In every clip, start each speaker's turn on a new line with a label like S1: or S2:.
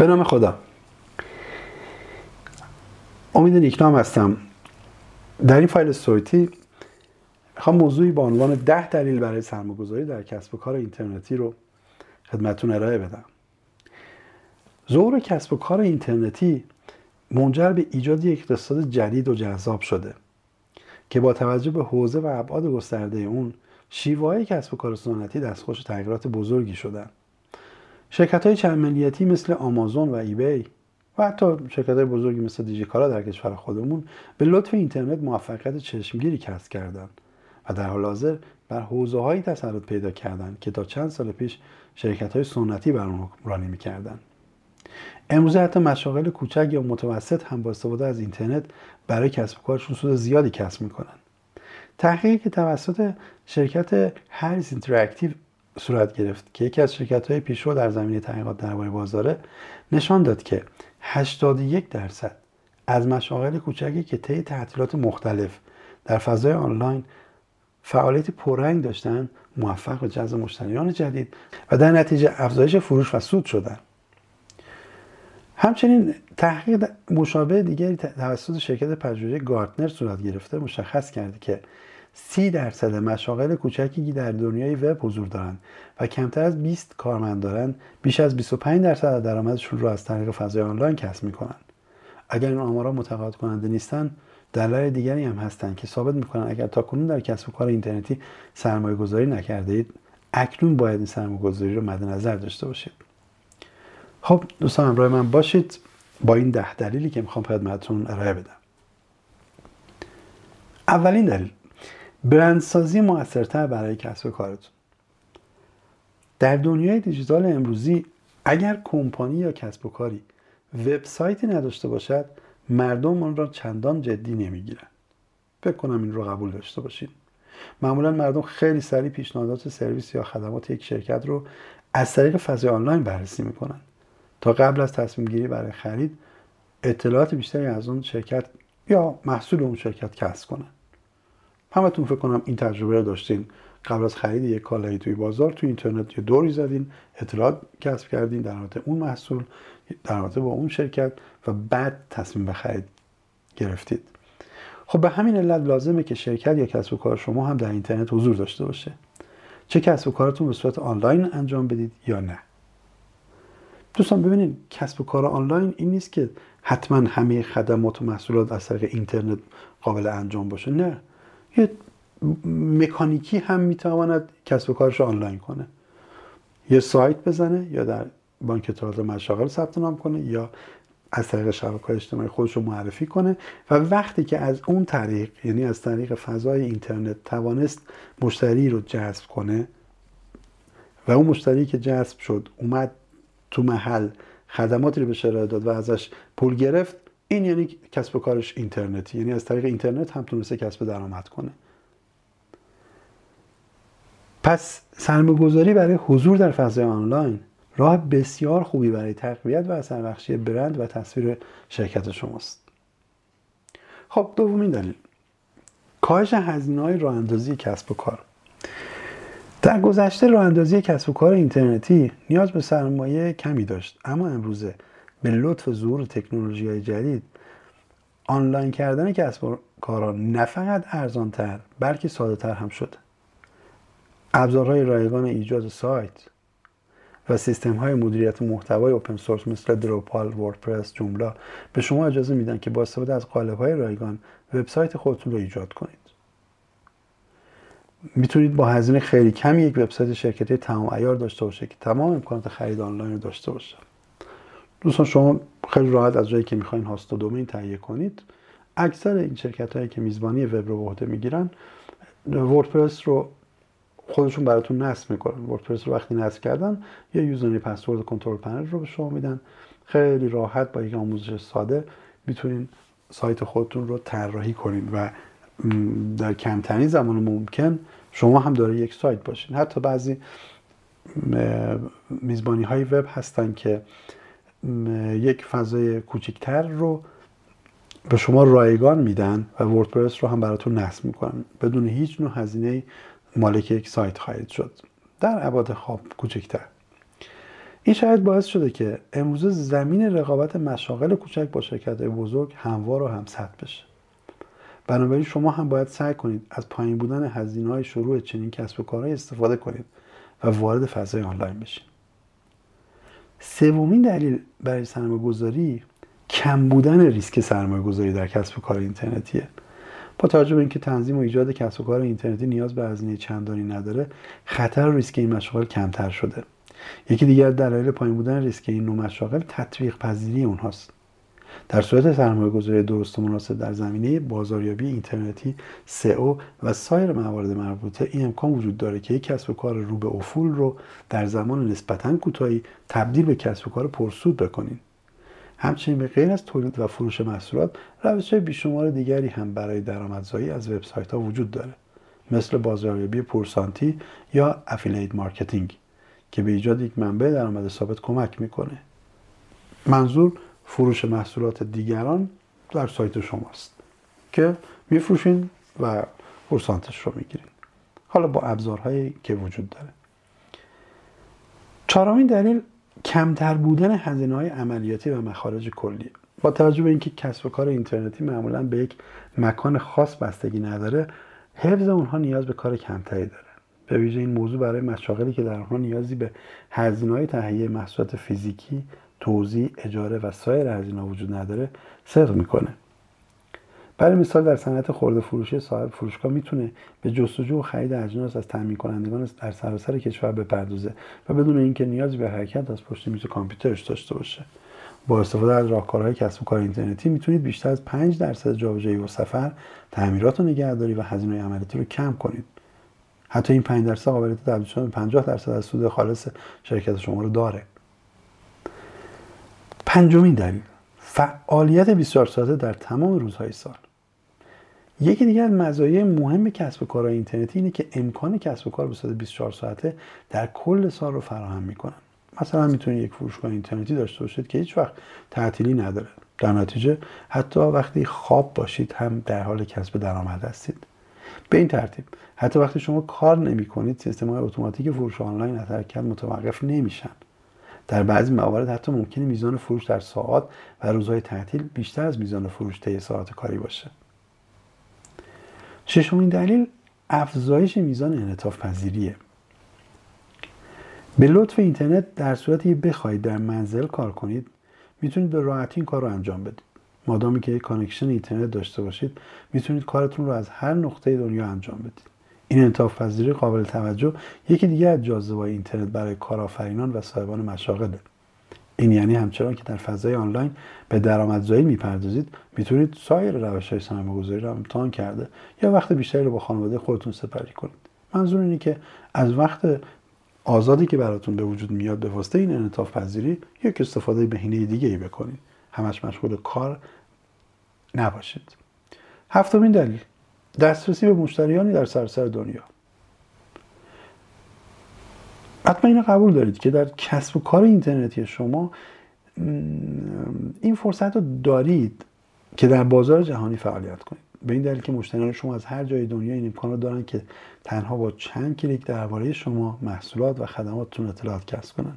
S1: به نام خدا. امید نیکنام هستم. در این فایل صوتی می‌خوام موضوعی با عنوان ده دلیل برای سرمایه‌گذاری در کسب و کار اینترنتی رو خدمتتون ارائه بدم. ظهور کسب و کار اینترنتی منجر به ایجاد یک اقتصاد جدید و جذاب شده که با توجه به حوزه و ابعاد گسترده اون شیوه کسب و کار سنتی دستخوش تغییرات بزرگی شدن. شرکت های چند ملیتی مثل آمازون و ایبی و حتی شرکت های بزرگی مثل دیجیکالا در کشور خودمون به لطف اینترنت موفقیت چشمگیری کسب کردند و در حال حاضر بر حوزه هایی تسلط پیدا کردند که تا چند سال پیش شرکت های سنتی بر اون حکمرانی می‌کردند. امروزه حتی مشاغل کوچک یا متوسط هم با استفاده از اینترنت برای کسب کارشون سود زیادی کسب می‌کنن تحقیقی که توسط شرکت هریس اینتراکتیو صورت گرفت که یکی از شرکت های پیشرو در زمینه تحقیقات درباره بازاره نشان داد که 81 درصد از مشاغل کوچکی که طی تعطیلات مختلف در فضای آنلاین فعالیت پررنگ داشتن موفق به جذب مشتریان جدید و در نتیجه افزایش فروش و سود شدن. همچنین تحقیق مشابه دیگری توسط شرکت پژوهشی گارتنر صورت گرفته مشخص کرده که سی درصد مشاغل کوچکی که در دنیای وب حضور دارند و کمتر از 20 کارمند دارند. بیش از 25 درصد درآمدشون رو از طریق فضای آنلاین کسب می‌کنن اگر این آمارا متقاعد کننده نیستن دلایل دیگری هم هستند که ثابت می‌کنن اگر تا کنون در کسب و کار اینترنتی سرمایه گذاری نکرده اید اکنون باید این سرمایه گذاری رو مد نظر داشته باشید. خب دوستان همراه من باشید. با این ده دلیلی که می‌خوام خدمتتون ارائه بدم. اولین دلیل برندسازی موثرتر برای کسب و کارتون. در دنیای دیجیتال امروزی اگر کمپانی یا کسب و کاری وبسایتی نداشته باشد مردم آن را چندان جدی نمی‌گیرند. فکر کنم این رو قبول داشته باشید معمولا مردم خیلی سریع پیشنهادات سرویس یا خدمات یک شرکت رو از طریق فضای آنلاین بررسی می‌کنن. تا قبل از تصمیم گیری برای خرید اطلاعات بیشتری از اون شرکت یا محصول اون شرکت کسب کنن. همتون فکر کنم این تجربه رو داشتین. قبل از خرید یک کالایی توی بازار توی اینترنت یه دوری زدین اطلاعات کسب کردین در مورد اون محصول در رابطه با اون شرکت و بعد تصمیم به خرید گرفتید. خب به همین علت لازمه که شرکت یا کسب و کار شما هم در اینترنت حضور داشته باشه. چه کسب و کارتون به صورت آنلاین انجام بدید یا نه؟ دوستان ببینید کسب و کار آنلاین این نیست که حتما همه خدمات و محصولات از طریق اینترنت قابل انجام باشه. نه. یه مکانیکی هم می‌تواند کسب و کارش آنلاین کنه. یه سایت بزنه یا در بانک اطلاعات مشاغل ثبت نام کنه یا از طریق شبکه اجتماعی خودش رو معرفی کنه و وقتی که از اون طریق یعنی از طریق فضای اینترنت توانست مشتری رو جذب کنه و اون مشتری که جذب شد اومد تو محل خدماتی رو به ارائه داد و ازش پول گرفت این یعنی کسب و کارش اینترنتی. یعنی از طریق اینترنت هم تونسته کسب درآمد کنه. پس سرمایه گذاری برای حضور در فضای آنلاین راه بسیار خوبی برای تقویت و اثر بخشی برند و تصویر شرکت شماست. خب دومین دلیل. کاهش هزینه های راه اندازی کسب و کار. در گذشته راه اندازی کسب و کار اینترنتی نیاز به سرمایه کمی داشت اما امروزه به لطف ظهور تکنولوژی های جدید آنلاین کردن کسب و کاران نه فقط ارزانتر بلکه ساده تر هم شده ابزارهای رایگان ایجاد سایت و سیستم های مدیریت محتوای اوپن سورس مثل دروپال، وردپرس، جملا به شما اجازه میدن که با استفاده از قالب های رایگان وبسایت خودتون رو ایجاد کنید. می‌تونید با هزینه خیلی کمی یک وبسایت شرکتی تمام ایار داشته باشه که تمام امکانات خرید آنلاین رو داشته باشه. دوستان شما خیلی راحت از جایی که می‌خواین هاست و دومین تهیه کنید. اکثر این شرکت هایی که میزبانی وب رو به می‌گیرن وردپرس رو خودشون براتون نصب می‌کنن. وردپرس رو وقتی نصب کردن یه یوزرنی پسورد کنترل پنل رو به شما میدن. خیلی راحت با یک آموزش ساده می‌تونین سایت خودتون رو طراحی کنین و در کمترین زمان ممکن شما هم داره یک سایت باشین. حتی بعضی میزبانی های وب هستن که یک فضای کوچکتر رو به شما رایگان میدن و وردپرس رو هم براتون نصب می‌کنن. بدون هیچ نوع هزینه مالک یک سایت خواهید شد. در ابعاد خواب کوچکتر. این شاید باعث شده که امروزه زمین رقابت مشاغل کوچک با شرکت بزرگ هموار و همسط بشه. بنابراین شما هم باید سعی کنید از پایین بودن هزینه های شروع چنین کسب و کارهای استفاده کنید و وارد فضای آنلاین بشید. سومین دلیل برای سرمایه گذاری کم بودن ریسک سرمایه گذاری در کسب و کار اینترنتیه. با توجه به اینکه تنظیم و ایجاد کسب و کار اینترنتی نیاز به هزینه چندانی نداره خطر و ریسک این مشاغل کمتر شده. یکی دیگر دلایل پایین بودن ریسک این نوع مشاغل تطبیق پذیری اونهاست. در صورت سرمایه گذاری درست و مناسب در زمینه بازاریابی اینترنتی سئو و سایر موارد مربوطه این امکان وجود داره که یک کسب و کار رو به افول رو در زمان نسبتا کوتاهی تبدیل به کسب و کار پرسود بکنید همچنین به غیر از تولید و فروش محصولات روش های بیشمار دیگری هم برای درآمدزایی از وبسایت ها وجود داره مثل بازاریابی پورسانتی یا affiliate marketing که به ایجاد یک منبع درآمد ثابت کمک می‌کنه. منظور فروش محصولات دیگران در سایت شماست که میفروشین و پرسانتش رو می‌گیرین. حالا با ابزارهایی که وجود داره. چهارمین دلیل کمتر بودن هزینه های عملیاتی و مخارج کلی با توجه به اینکه کسب و کار اینترنتی معمولا به یک مکان خاص بستگی نداره حفظ اونها نیاز به کار کمتری داره. به ویژه این موضوع برای مشاغلی که در آنها نیازی به هزینه های تهیه محصولات فیزیکی توزیع اجاره و سایر هزینه وجود نداره صدق می‌کنه. برای مثال در صنعت خورده فروشی صاحب فروشگاه می‌تونه به جستجو و خرید اجناس از تامین کنندگان در سراسر کشور بپردازه و بدون اینکه نیازی به حرکت از پشت میز کامپیوترش داشته باشه. با استفاده از راهکارهای کسب و کار اینترنتی می‌تونید بیشتر از 5 درصد جابجایی و سفر تعمیرات و نگهداری و هزینه عملیاتی رو کم کنید. حتی این 5 درصد قابلیت تبدیل شدن به 50 درصد از سود خالص شرکت شما رو داره. پنجمین دلیل فعالیت 24 ساعته در تمام روزهای سال. یکی دیگر از مزایای مهم کسب و کارهای اینترنتی اینه که امکان کسب و کار به صورت 24 ساعته در کل سال رو فراهم می‌کنن. مثلا می‌تونید یک فروشگاه اینترنتی داشته باشید که هیچ وقت تعطیلی نداره. در نتیجه حتی وقتی خواب باشید هم در حال کسب درآمد هستید. به این ترتیب حتی وقتی شما کار نمی کنید سیستم های اتوماتیک فروش آنلاین از حرکت متوقف نمیشن. در بعضی موارد حتی ممکنه میزان فروش در ساعات و روزهای تعطیل بیشتر از میزان فروش طی ساعت کاری باشه. ششمین دلیل افزایش میزان انعطاف پذیریه به لطف اینترنت در صورتی بخواهید در منزل کار کنید می‌تونید به راحتی این کار رو انجام بدید. مادامی که یک connection اینترنت داشته باشید می‌تونید کارتون رو از هر نقطه دنیا انجام بدید. این انعطاف پذیری قابل توجه یکی دیگه از جاذبه اینترنت برای کارآفرینان و صاحبان مشاغله. این یعنی همچنان که در فضای آنلاین به درآمدزایی می‌پردازید می‌تونید سایر روش های سرمایه گذاری رو امتحان کرده یا وقت بیشتری رو با خانواده خودتون سپری کنید. منظور اینه که از وقت آزادی که براتون به وجود میاد به واسطه این انعطاف پذیری یک استفاده بهینه دیگه ای بکنید. همش مشغول کار نباشید. هفتمین دلیل. دسترسی به مشتریانی در سراسر دنیا. حتما اینو قبول دارید که در کسب و کار اینترنتی شما این فرصت رو دارید که در بازار جهانی فعالیت کنید. به این دلیل که مشتریان شما از هر جای دنیا این امکان رو دارن که تنها با چند کلیک درباره شما محصولات و خدماتتون اطلاعات کسب کنن.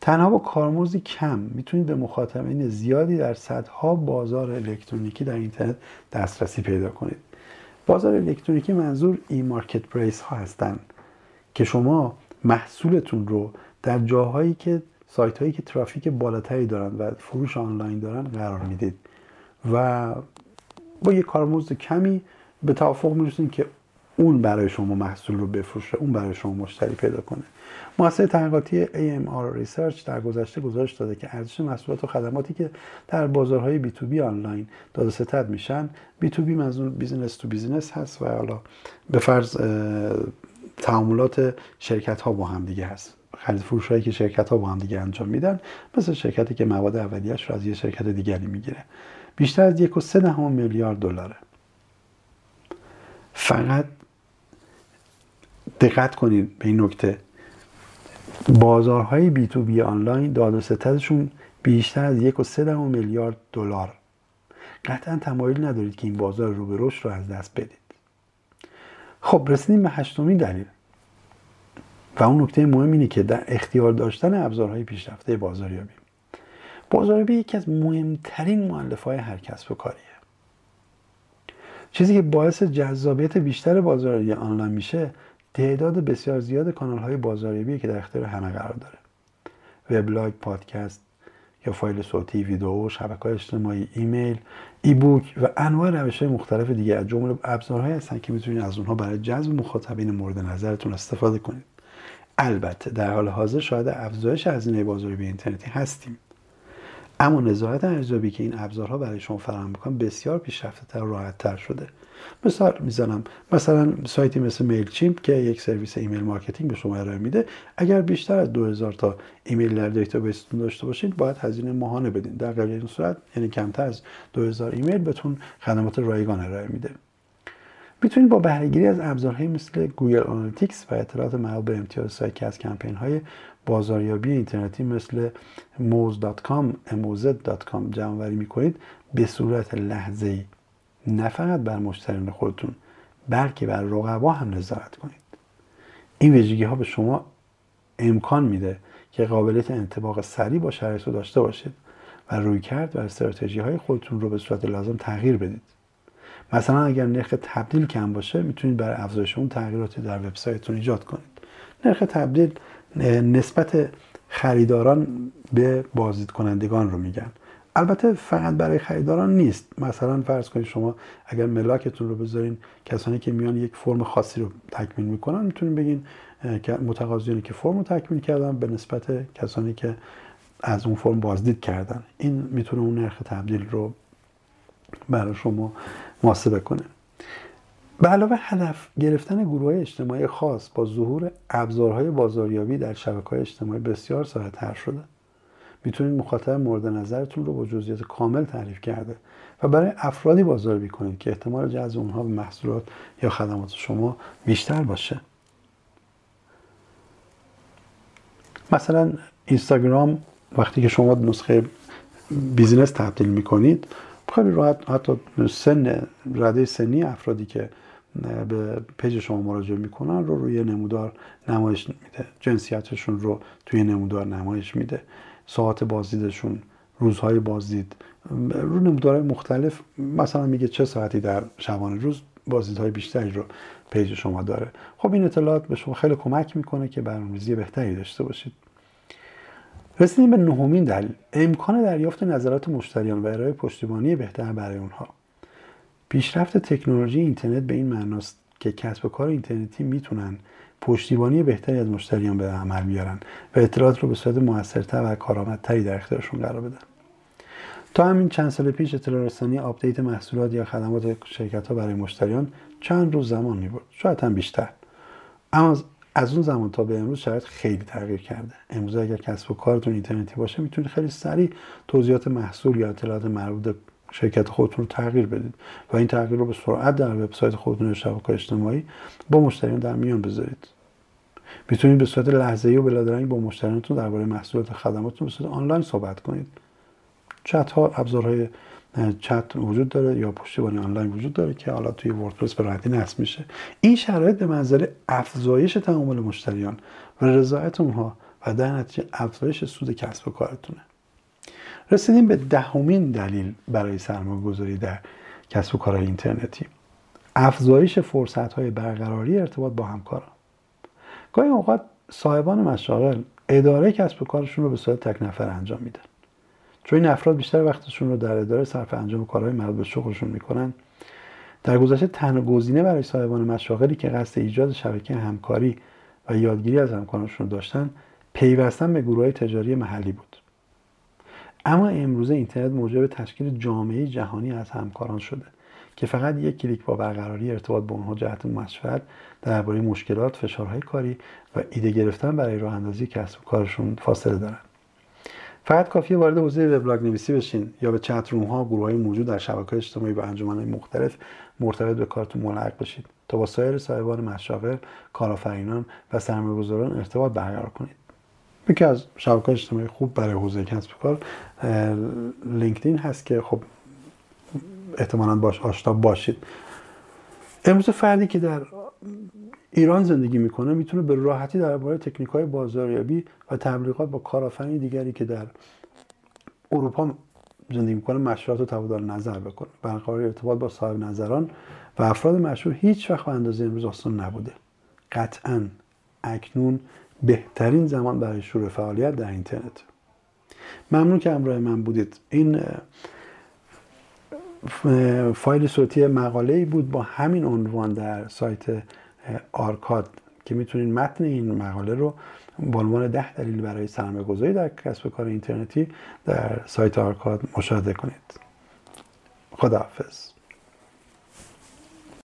S1: تنها با کارمزدی کم می‌تونید به مخاطبین زیادی در صدها بازار الکترونیکی در اینترنت دسترسی پیدا کنید. بازار الکترونیکی منظور ای مارکت پلیس ها هستند که شما محصولتون رو در جاهایی که سایت هایی که ترافیک بالاتری دارن و فروش آنلاین دارن قرار می‌دید. و با یه کارمزد کمی به توافق می‌رسید که اون برای شما محصول رو بفروشه اون برای شما مشتری پیدا کنه. مؤسسه تحقیقاتی AMR Research در گذشته گزارش داده که ارزش محصولات و خدماتی که در بازارهای B2B آنلاین داد و ستد میشن B2B منظور business to business هست و حالا به فرض تعاملات شرکت ها با هم دیگه هست. خرید فروش هایی که شرکت ها با هم دیگه انجام میدن مثل شرکتی که مواد اولیه‌اش رو از یه شرکت دیگری می‌گیره. بیشتر از یک و سه دهم میلیارد دلاره. فقط دقت کنید به این نکته. بازارهای بی تو بی آنلاین داد و ستدشون بیشتر از یک و سه میلیارد دلار. قطعا تمایل ندارید که این بازار رو به رشد رو از دست بدید. خب رسیدیم به هشتمین دلیل. و اون نکته مهم اینه که در اختیار داشتن ابزارهای پیشرفته بازاریابی. بازاریابی یکی از مهمترین معلف های هر کسب و کاریه. چیزی که باعث جذابیت بیشتر بازاریابی آنلاین میشه تعداد بسیار زیاد کانال های بازاریابی که در اختیار همه قرار داره. وبلاگ پادکست یا فایل صوتی ویدیو شبکه های اجتماعی ایمیل ای بوک و انواع روش های مختلف دیگه از جمله ابزارهایی هستن که می‌تونید از اونها برای جذب مخاطبین مورد نظرتون استفاده کنید. البته در حال حاضر شاید افزایش هزینه بازاریابی اینترنتی هستیم. اما نظارت ارزیابی که این ابزارها برای شما فراهم می‌کنن بسیار پیشرفته تر راحت تر شده. مثال می‌زنم. مثلا سایتی مثل Mailchimp که یک سرویس email marketing به شما ارائه میده اگر بیشتر از 2000 تا ایمیل در database تون داشته باشید باید هزینه ماهانه بدین. در غیر این صورت یعنی کمتر از 2000 ایمیل بهتون خدمات رایگان ارائه میده. می‌تونید با بهرهگیری از ابزارهایی مثل Google Analytics و اطلاعات مربوط به امتیاز سایت که از کمپین های بازاریابی اینترنتی مثل moz.com moz.com جمعوری می‌کنید به صورت لحظه نه فقط بر مشتریان خودتون بلکه بر رقبا هم نظارت کنید. این ویژگی ها به شما امکان میده که قابلیت انتباق سریع با شرایط رو داشته باشید و روی کرد و استراتژی های خودتون رو به صورت لازم تغییر بدید. مثلا اگر نرخ تبدیل کم باشه می‌تونید برای افزایش اون تغییراتی در وبسایتتون ایجاد کنید. نرخ تبدیل نسبت خریداران به بازدید کنندگان رو میگن. البته فقط برای خریداران نیست. مثلا فرض کنید شما اگر ملاکتون رو بذارین کسانی که میان یک فرم خاصی رو تکمیل می‌کنن می‌تونید بگین متقاضیانی که فرم رو تکمیل کردن به نسبت کسانی که از اون فرم بازدید کردن. این می‌تونه اون نرخ تبدیل رو برای شما محاسبه کنه. به علاوه هدف گرفتن گروه اجتماعی خاص با ظهور ابزارهای بازاریابی در شبکه های اجتماعی بسیار ساده تر شده. می‌تونید مخاطب مورد نظرتون رو با جزئیات کامل تعریف کرده و برای افرادی بازاریابی کنید که احتمال جذب اونها به محصولات یا خدمات شما بیشتر باشه. مثلا اینستاگرام وقتی که شما نسخه بیزینس تبدیل می‌کنید خیلی راحت حتی سن رده سنی افرادی که به page شما مراجعه می‌کنن رو روی نمودار نمایش میده. جنسیتشون رو توی نمودار نمایش میده. ساعت بازدیدشون روزهای بازدید. رو نمودارهای مختلف مثلا میگه چه ساعتی در شبانه روز بازدیدهای بیشتری رو page شما داره. خب این اطلاعات به شما خیلی کمک می‌کنه که برنامه‌ریزی بهتری داشته باشید. رسیدیم به نهمین دلیل. امکان دریافت نظرات مشتریان و ارائه پشتیبانی بهتر برای اونها. پیشرفت تکنولوژی اینترنت به این معناست که کسب و کار اینترنتی می‌تونن پشتیبانی بهتری از مشتریان به عمل بیارن و اطلاعات رو به صورت موثرتر و کارآمدتری در اختیارشون قرار بدن. تا همین چند سال پیش اطلاع رسانی update محصولات یا خدمات شرکت ها برای مشتریان چند روز زمان می شاید هم بیشتر. اما از اون زمان تا به امروز شاید خیلی تغییر کرده. امروز اگر کسب و کارتون اینترنتی باشه می‌تونید خیلی سریع توضیحات محصول یا اطلاعات مربوط شرکت خودتون رو تغییر بدید و این تغییر رو به سرعت در وبسایت خودتون یا شبکه اجتماعی با مشتریان در میان بذارید. می‌تونید به صورت لحظه‌ای و بلادرنگ با مشتریانتون درباره محصولات و خدماتتون به صورت آنلاین صحبت کنید. چت ها ابزارهای چت وجود داره یا پشتیبانی آنلاین وجود داره که حالا توی وردپرس به راحتی نصب میشه. این شرایط به منظر افزایش تعامل مشتریان و رضایت اونها و در نتیجه افزایش سود کسب و کارتونه. رسیدیم به دهمین دلیل برای سرمایه گذاری در کسب و کارهای اینترنتی. افزایش فرصت های برقراری ارتباط با همکاران. گاهی اوقات صاحبان مشاغل اداره کسب و کارشون رو به صورت تک نفر انجام میدن. چون این افراد بیشتر وقتشون رو در اداره صرف انجام کارهای مربوط به شغلشون می‌کنن. در گذشته تنها گزینه برای صاحبان مشاغلی که قصد ایجاد شبکه همکاری و یادگیری از همکارانشون داشتن پیوستن به گروه تجاری محلی بود. اما امروزه اینترنت موجب تشکیل جامعه جهانی از همکاران شده که فقط یک کلیک با برقراری ارتباط با اونها جهت مشورت درباره مشکلات فشارهای کاری و ایده گرفتن برای راه اندازی کسب و کارشون فاصله دارن. فقط کافیه وارد حوزه وبلاگ نویسی بشین یا به چت روم ها گروه های موجود در شبکه اجتماعی و انجمن مختلف مرتبط به کارتون ملحق بشید تا با سایر صاحبان مشاغل کارآفرینان و سرمایه‌گذاران ارتباط برقرار کنید. یکی از شبکه اجتماعی خوب برای حوزه کسب کار لینکدین هست که خب احتمالا باش آشنا باشید. امروز فردی که در ایران زندگی می‌کنه می‌تونه به راحتی درباره تکنیک های بازاریابی و تبلیغات با کارآفرین دیگری که در اروپا زندگی می‌کنه مشورت و تبادل نظر بکنه. برقرار ارتباط با صاحب نظران و افراد مشهور هیچ وقت به اندازه امروز آسان نبوده. قطعا اکنون بهترین زمان برای شروع فعالیت در اینترنت. ممنون که همراه من بودید. این فایل صوتی مقاله ای بود با همین عنوان در سایت آرکاد که می‌تونید متن این مقاله رو با عنوان ده دلیل برای سرمایه گذاری در کسب کار اینترنتی در سایت آرکاد مشاهده کنید. خداحافظ.